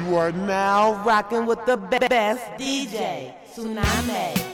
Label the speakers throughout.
Speaker 1: You are now rocking with the best DJ, Tsunami.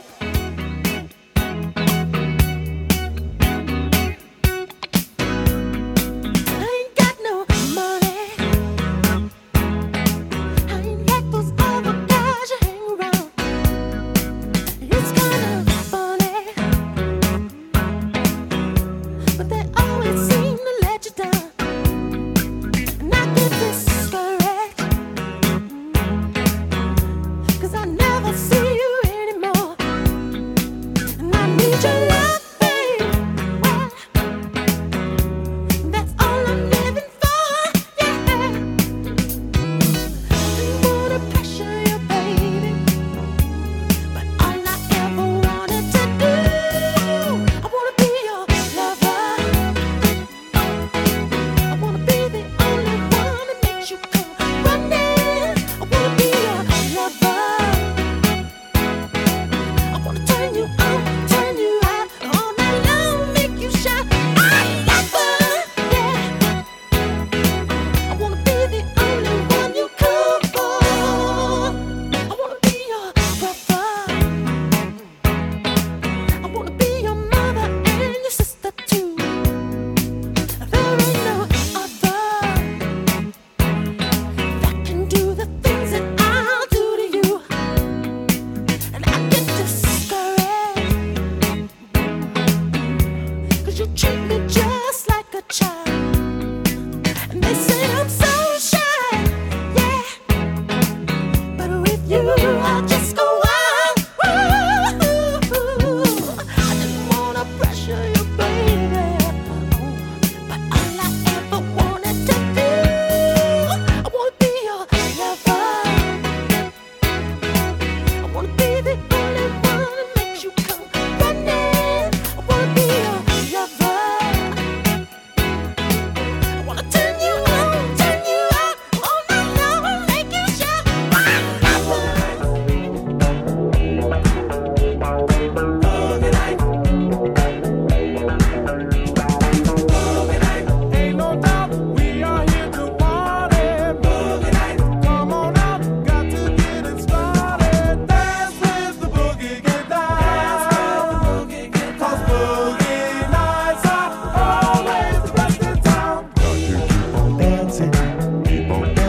Speaker 2: Boom.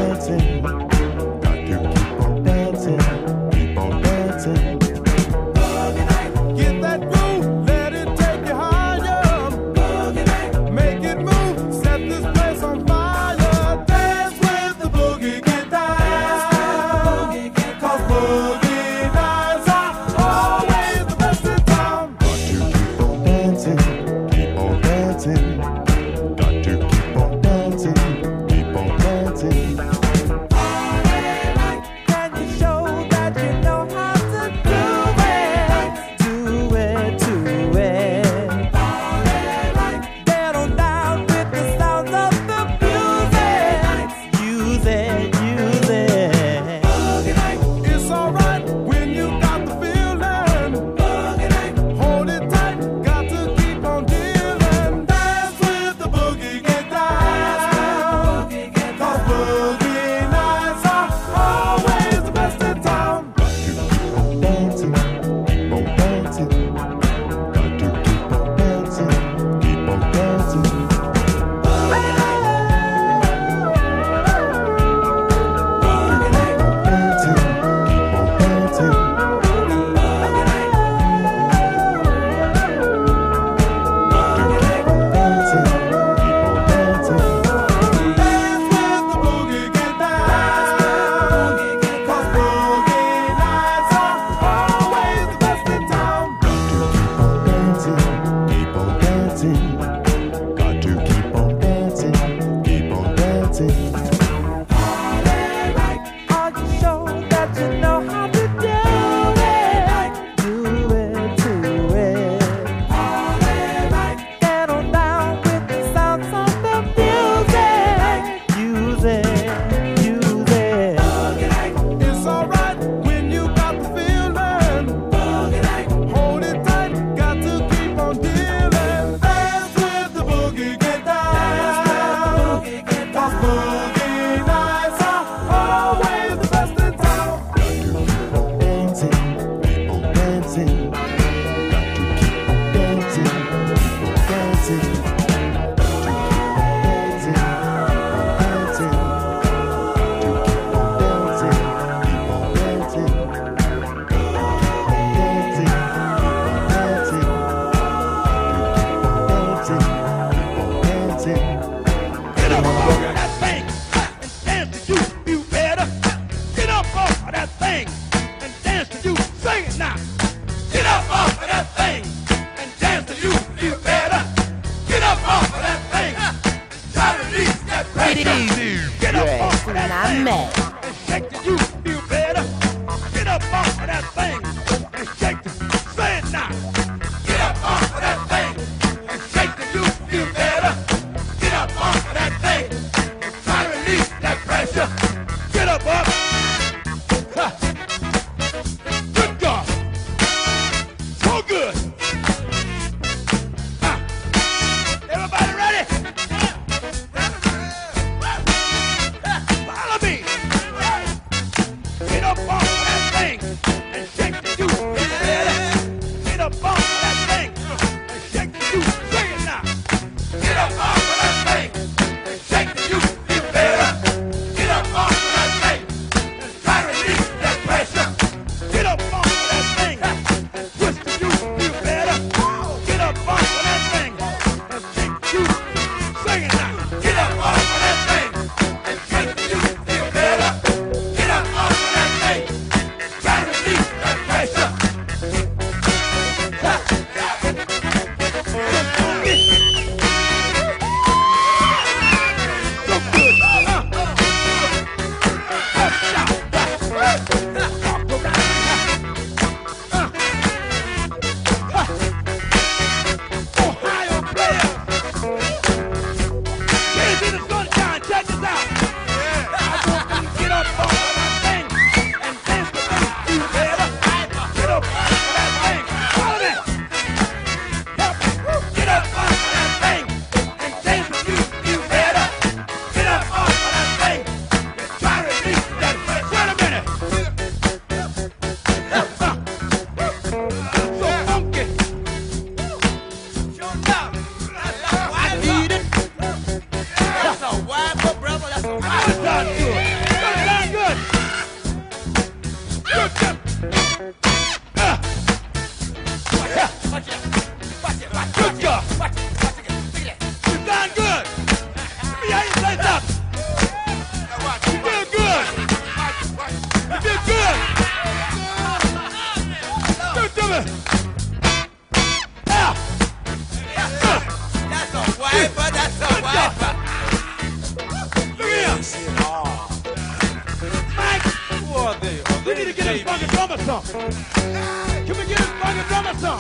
Speaker 2: baby. Fucking drummer some. Can we get his fucking drummer some?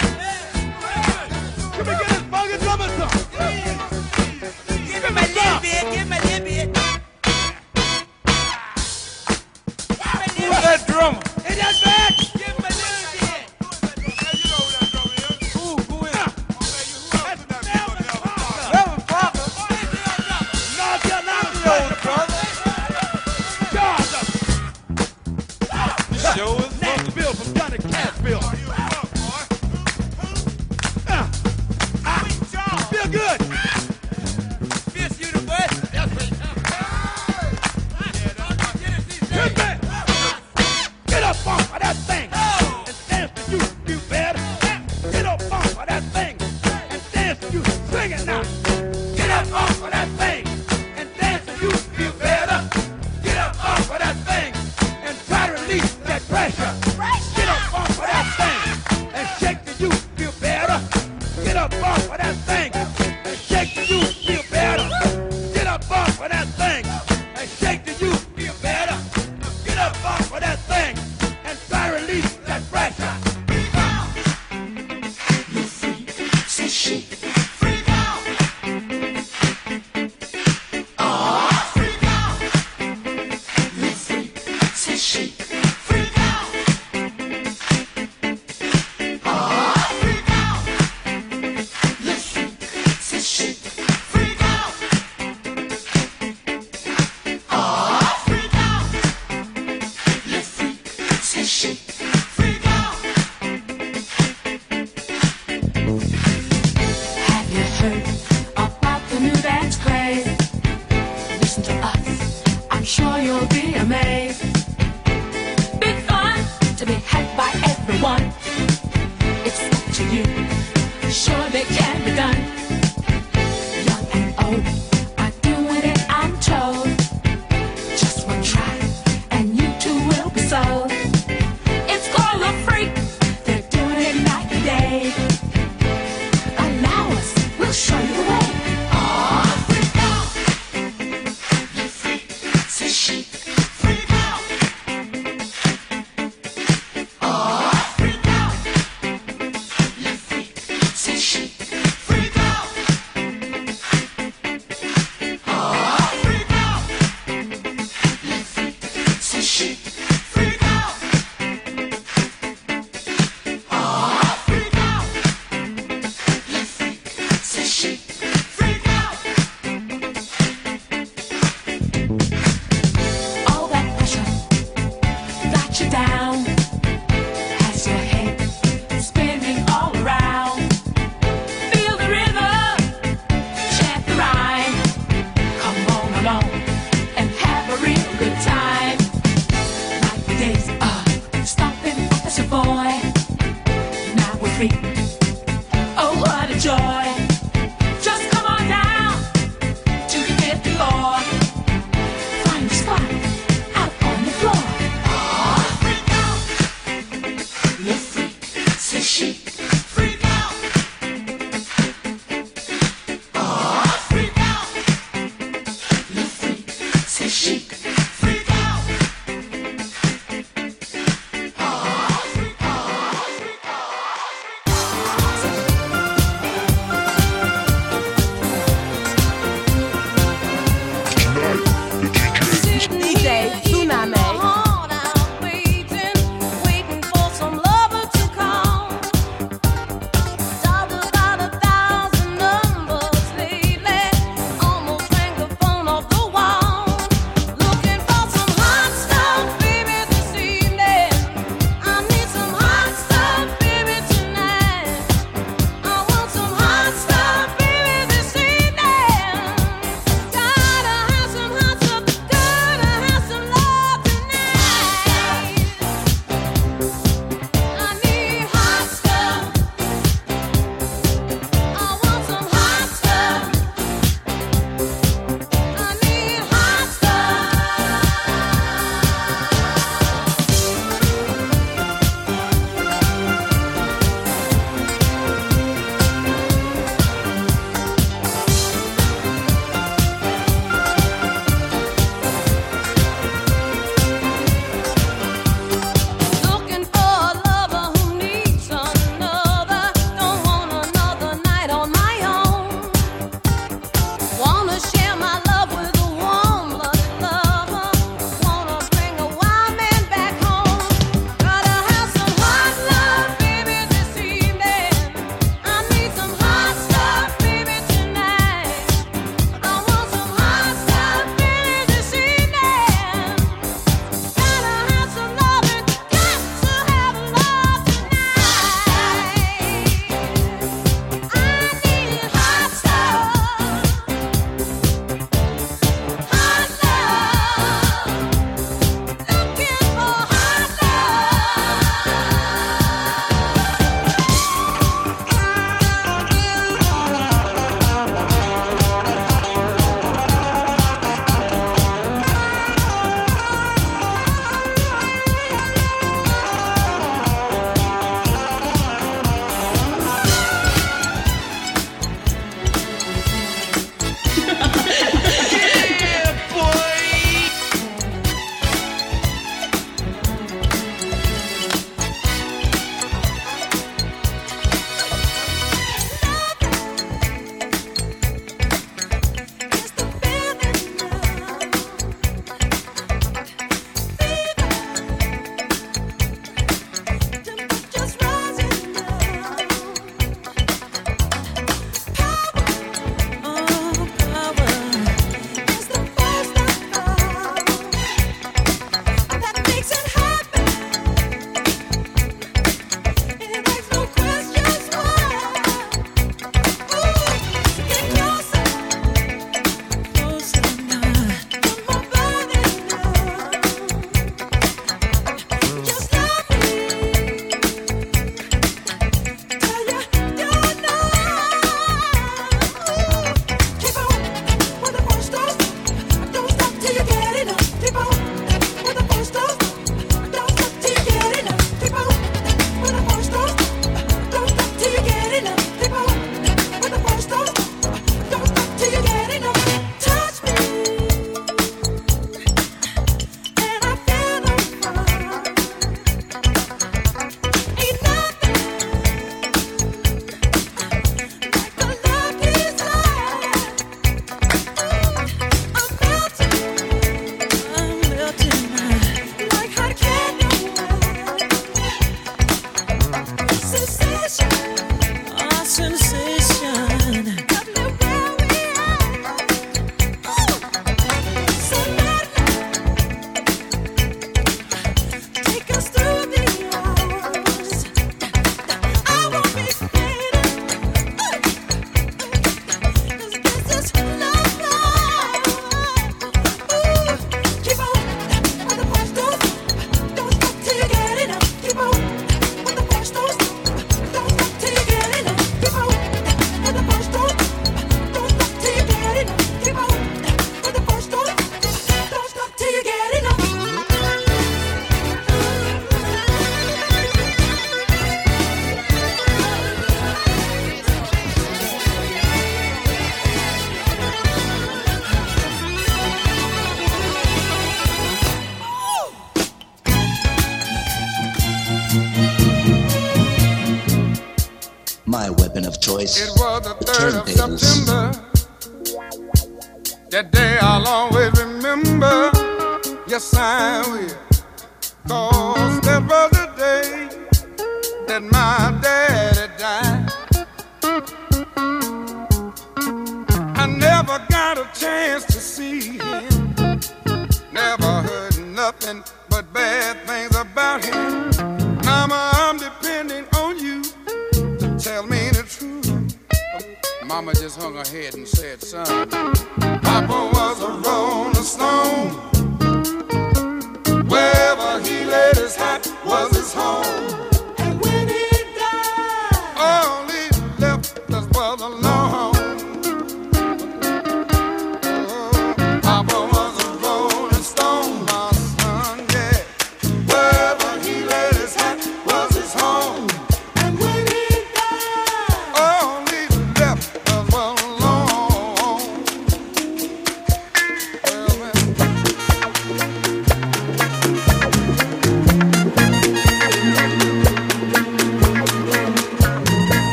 Speaker 2: Can we get his fucking drummer some?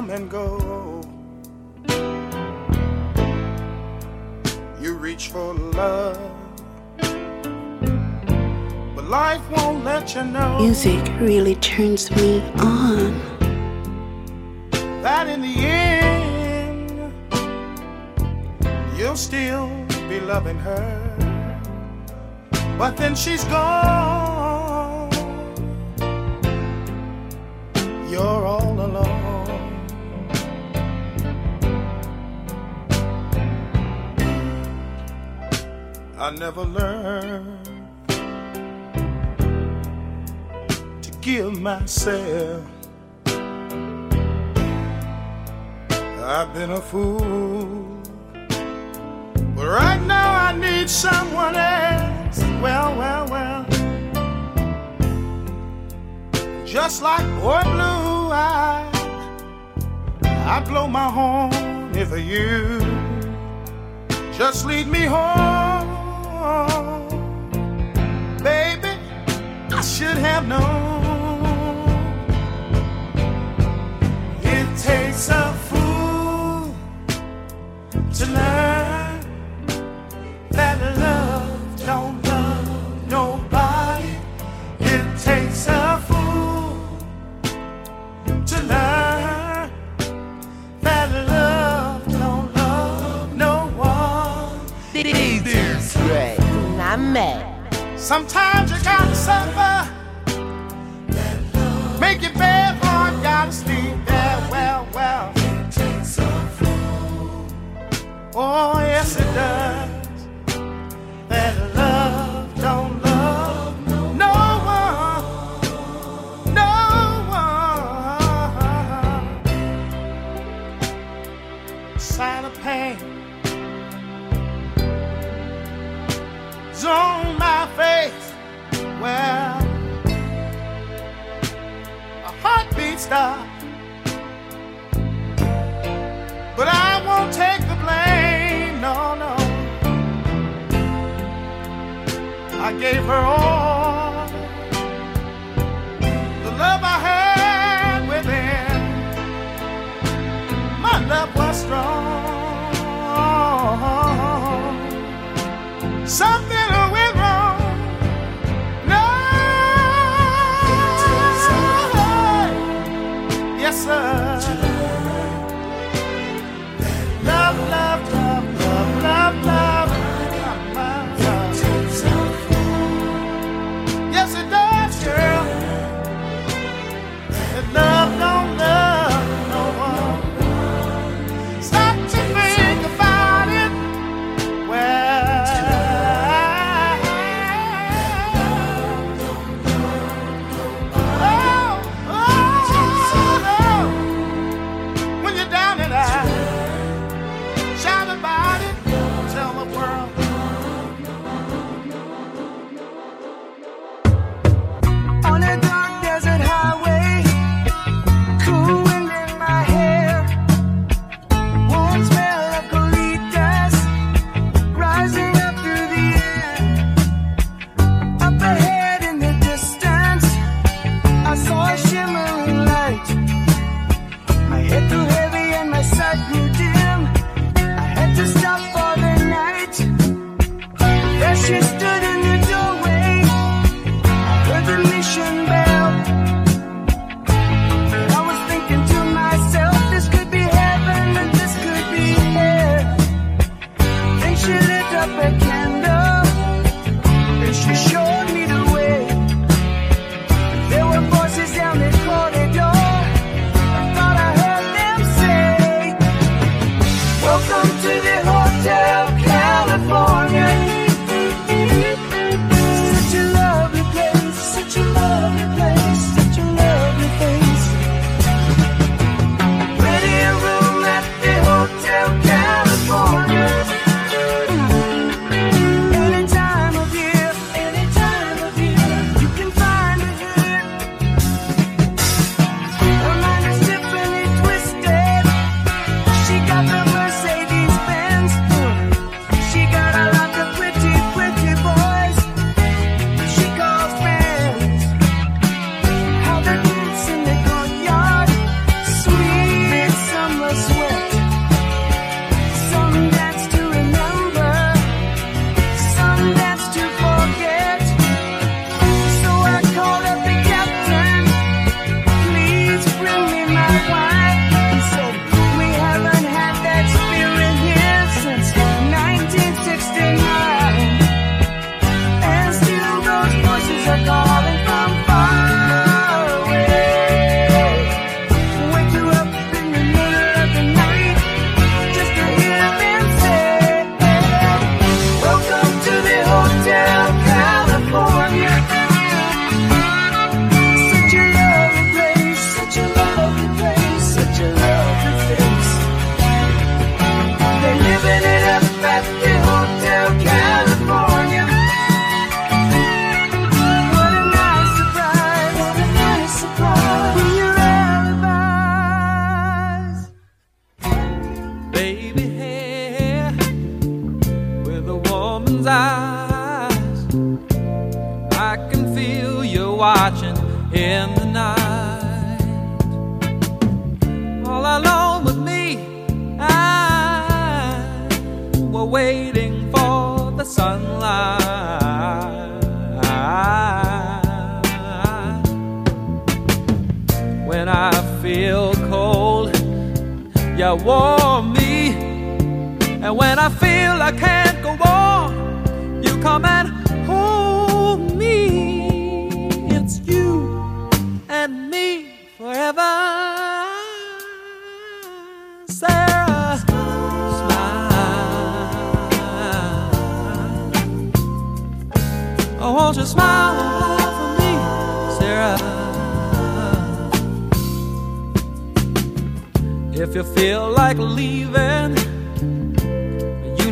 Speaker 3: Come and go. You reach for love, but life won't let you know
Speaker 4: Music really turns me on.
Speaker 3: that in the end you'll still be loving her. But then she's gone. You're all alone. I never learned to give myself. I've been a fool. But right now I need someone else. Well, well, well. Just like boy blue, I I blow my horn if you just lead me home, baby. I should have known. It takes a fool to learn
Speaker 5: That's right. Tsunami.
Speaker 3: Sometimes you gotta suffer. Make your bed hard, gotta sleep there. Well, well. Oh, yes, it does. Stopped. But I won't take the blame, no, no. I gave her all the love I had within. My love was strong. Something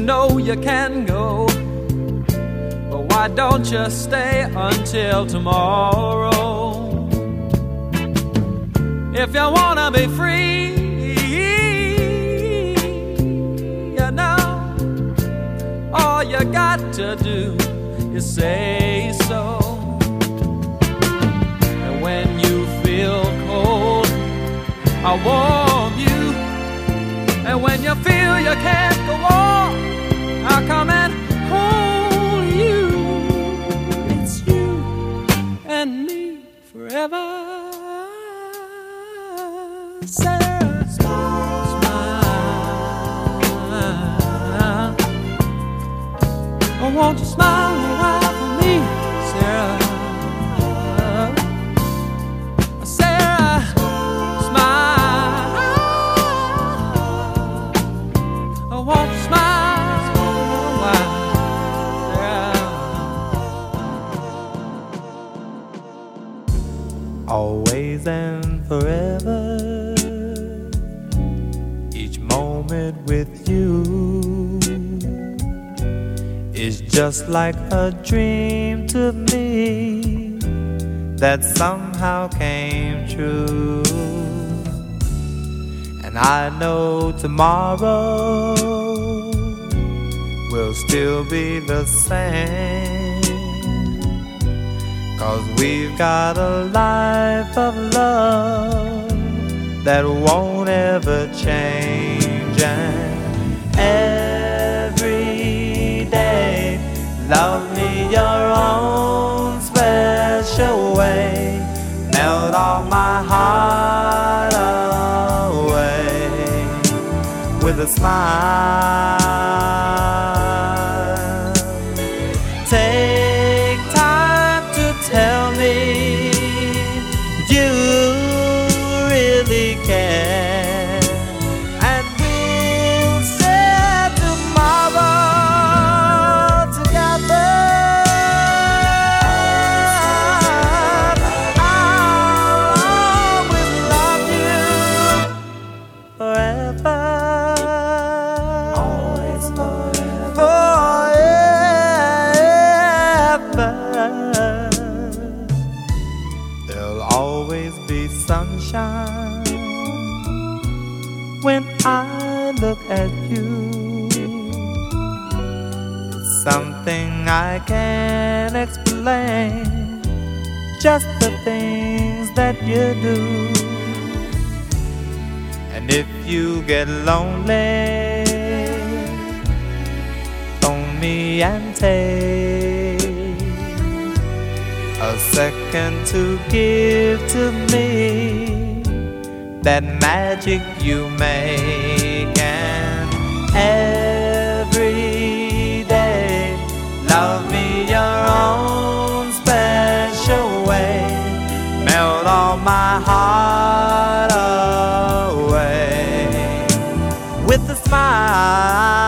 Speaker 6: know you can go. But why don't you stay until tomorrow? If you wanna be free, you know, all you got to do is say so. And when you feel cold, I warm you. And when you feel you can't forever.
Speaker 7: Each moment with you is just like a dream to me that somehow came true. And I know tomorrow will still be the same. Cause we've got a life of love that won't ever change. And every day, love me your own special way. Melt all my heart away with a smile. Something I can't explain. Just the things that you do. And if you get lonely, phone me and take a second to give to me that magic you make. And Love me your own special way. Melt all my heart away with a smile.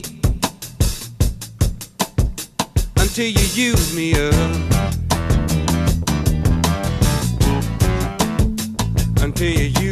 Speaker 8: till you use me up. Until you use.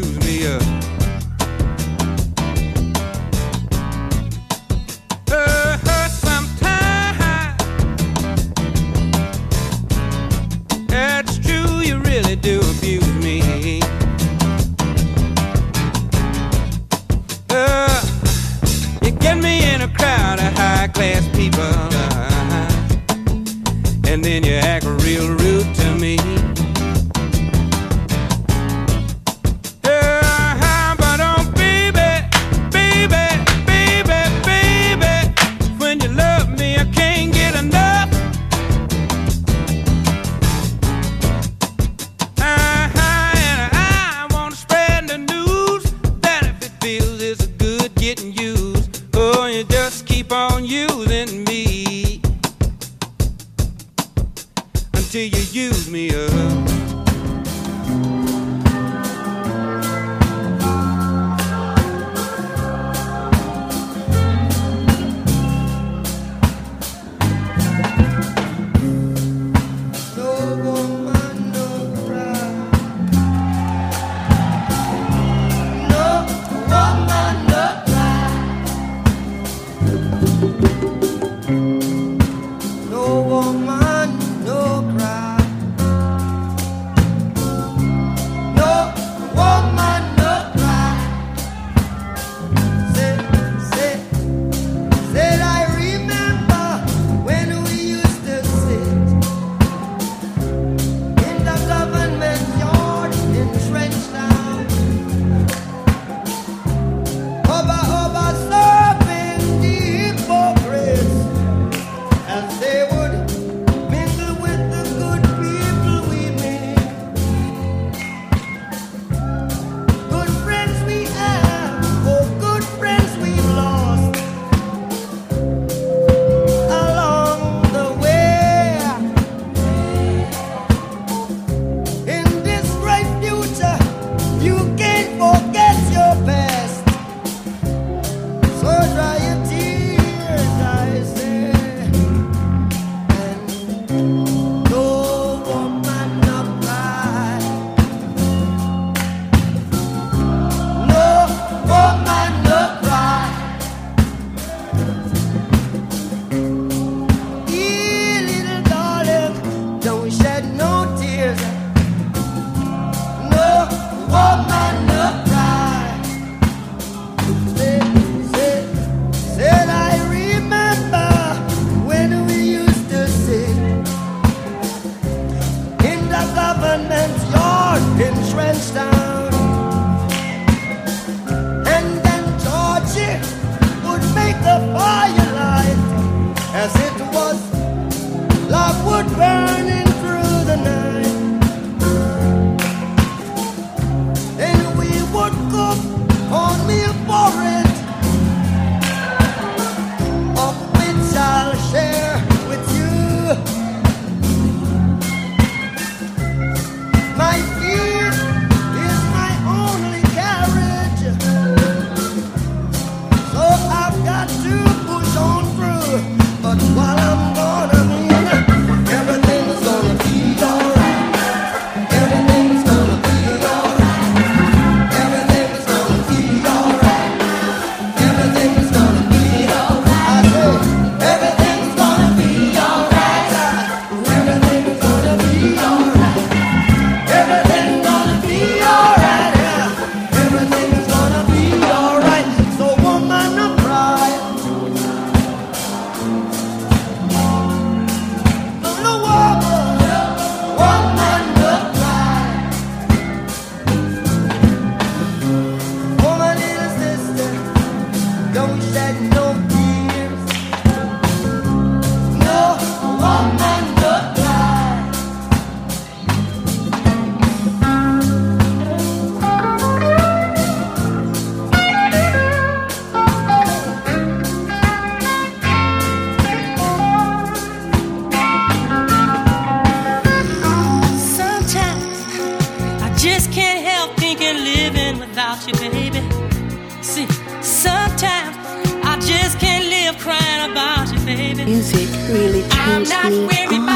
Speaker 1: Music really
Speaker 4: not
Speaker 1: me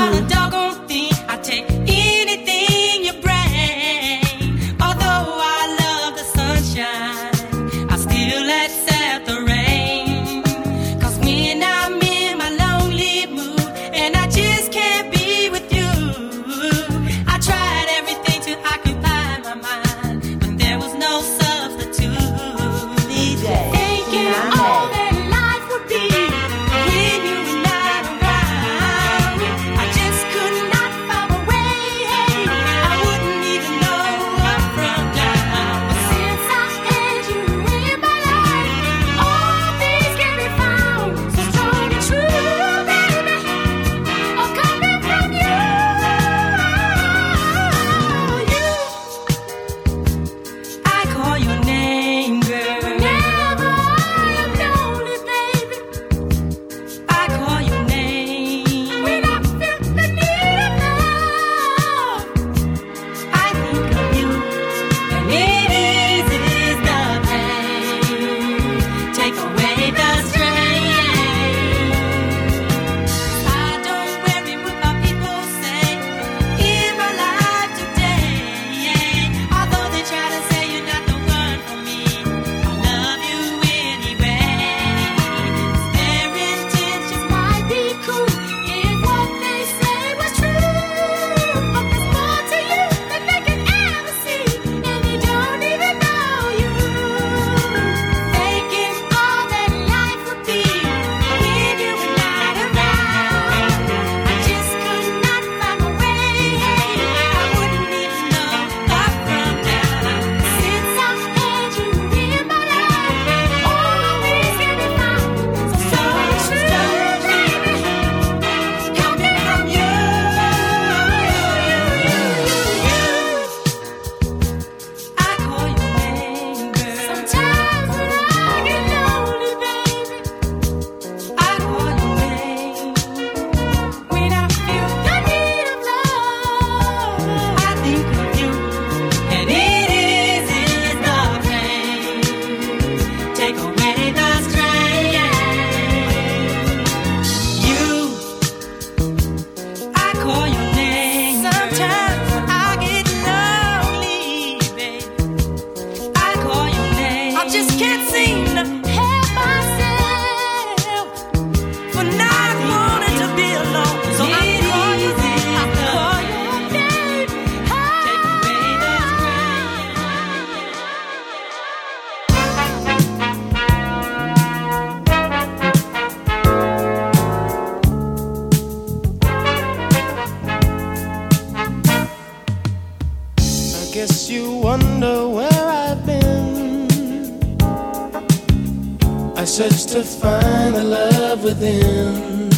Speaker 4: to find the love
Speaker 9: within.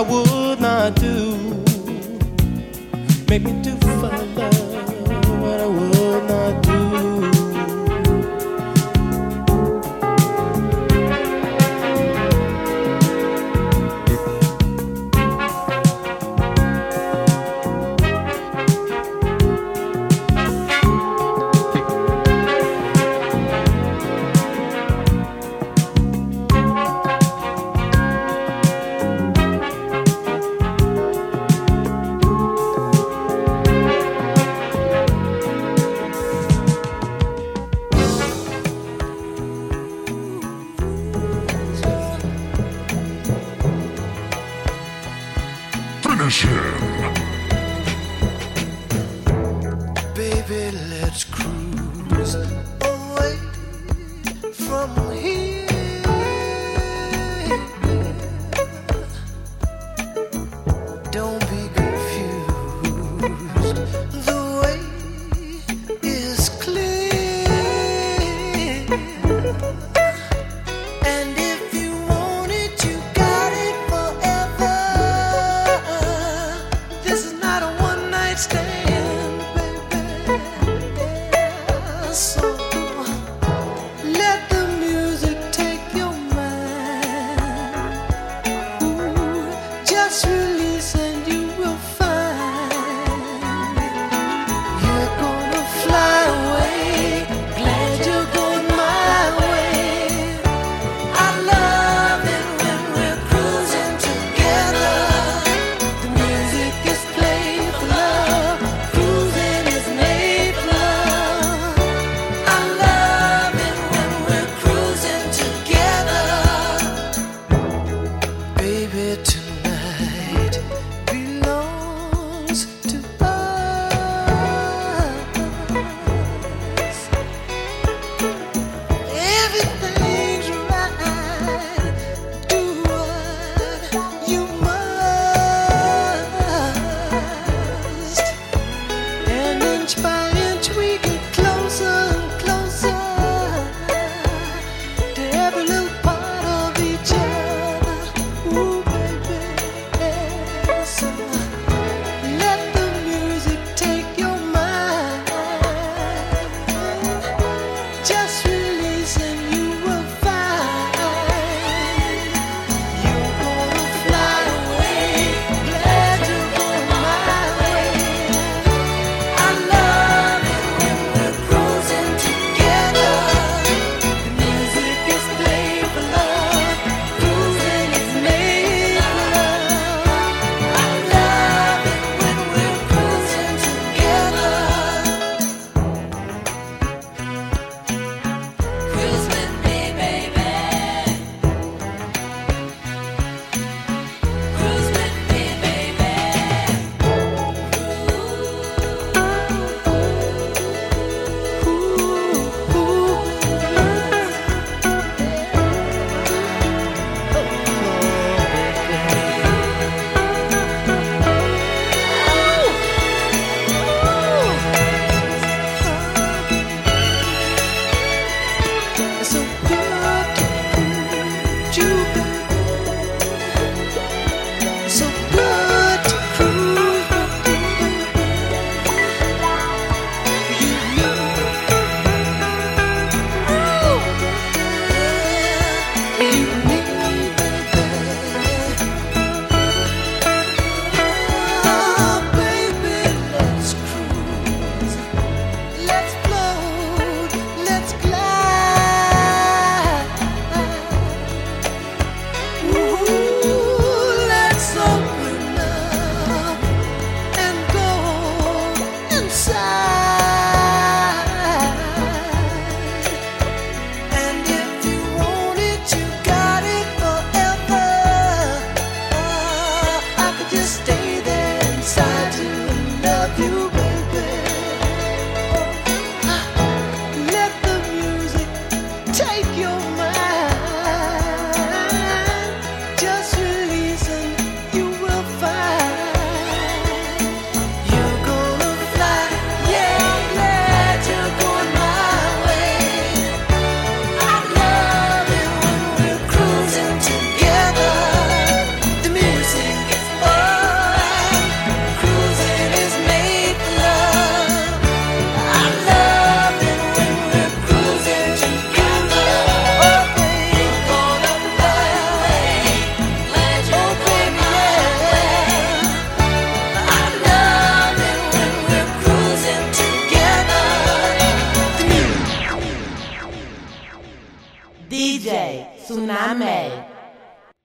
Speaker 9: I would not do. Make me do for love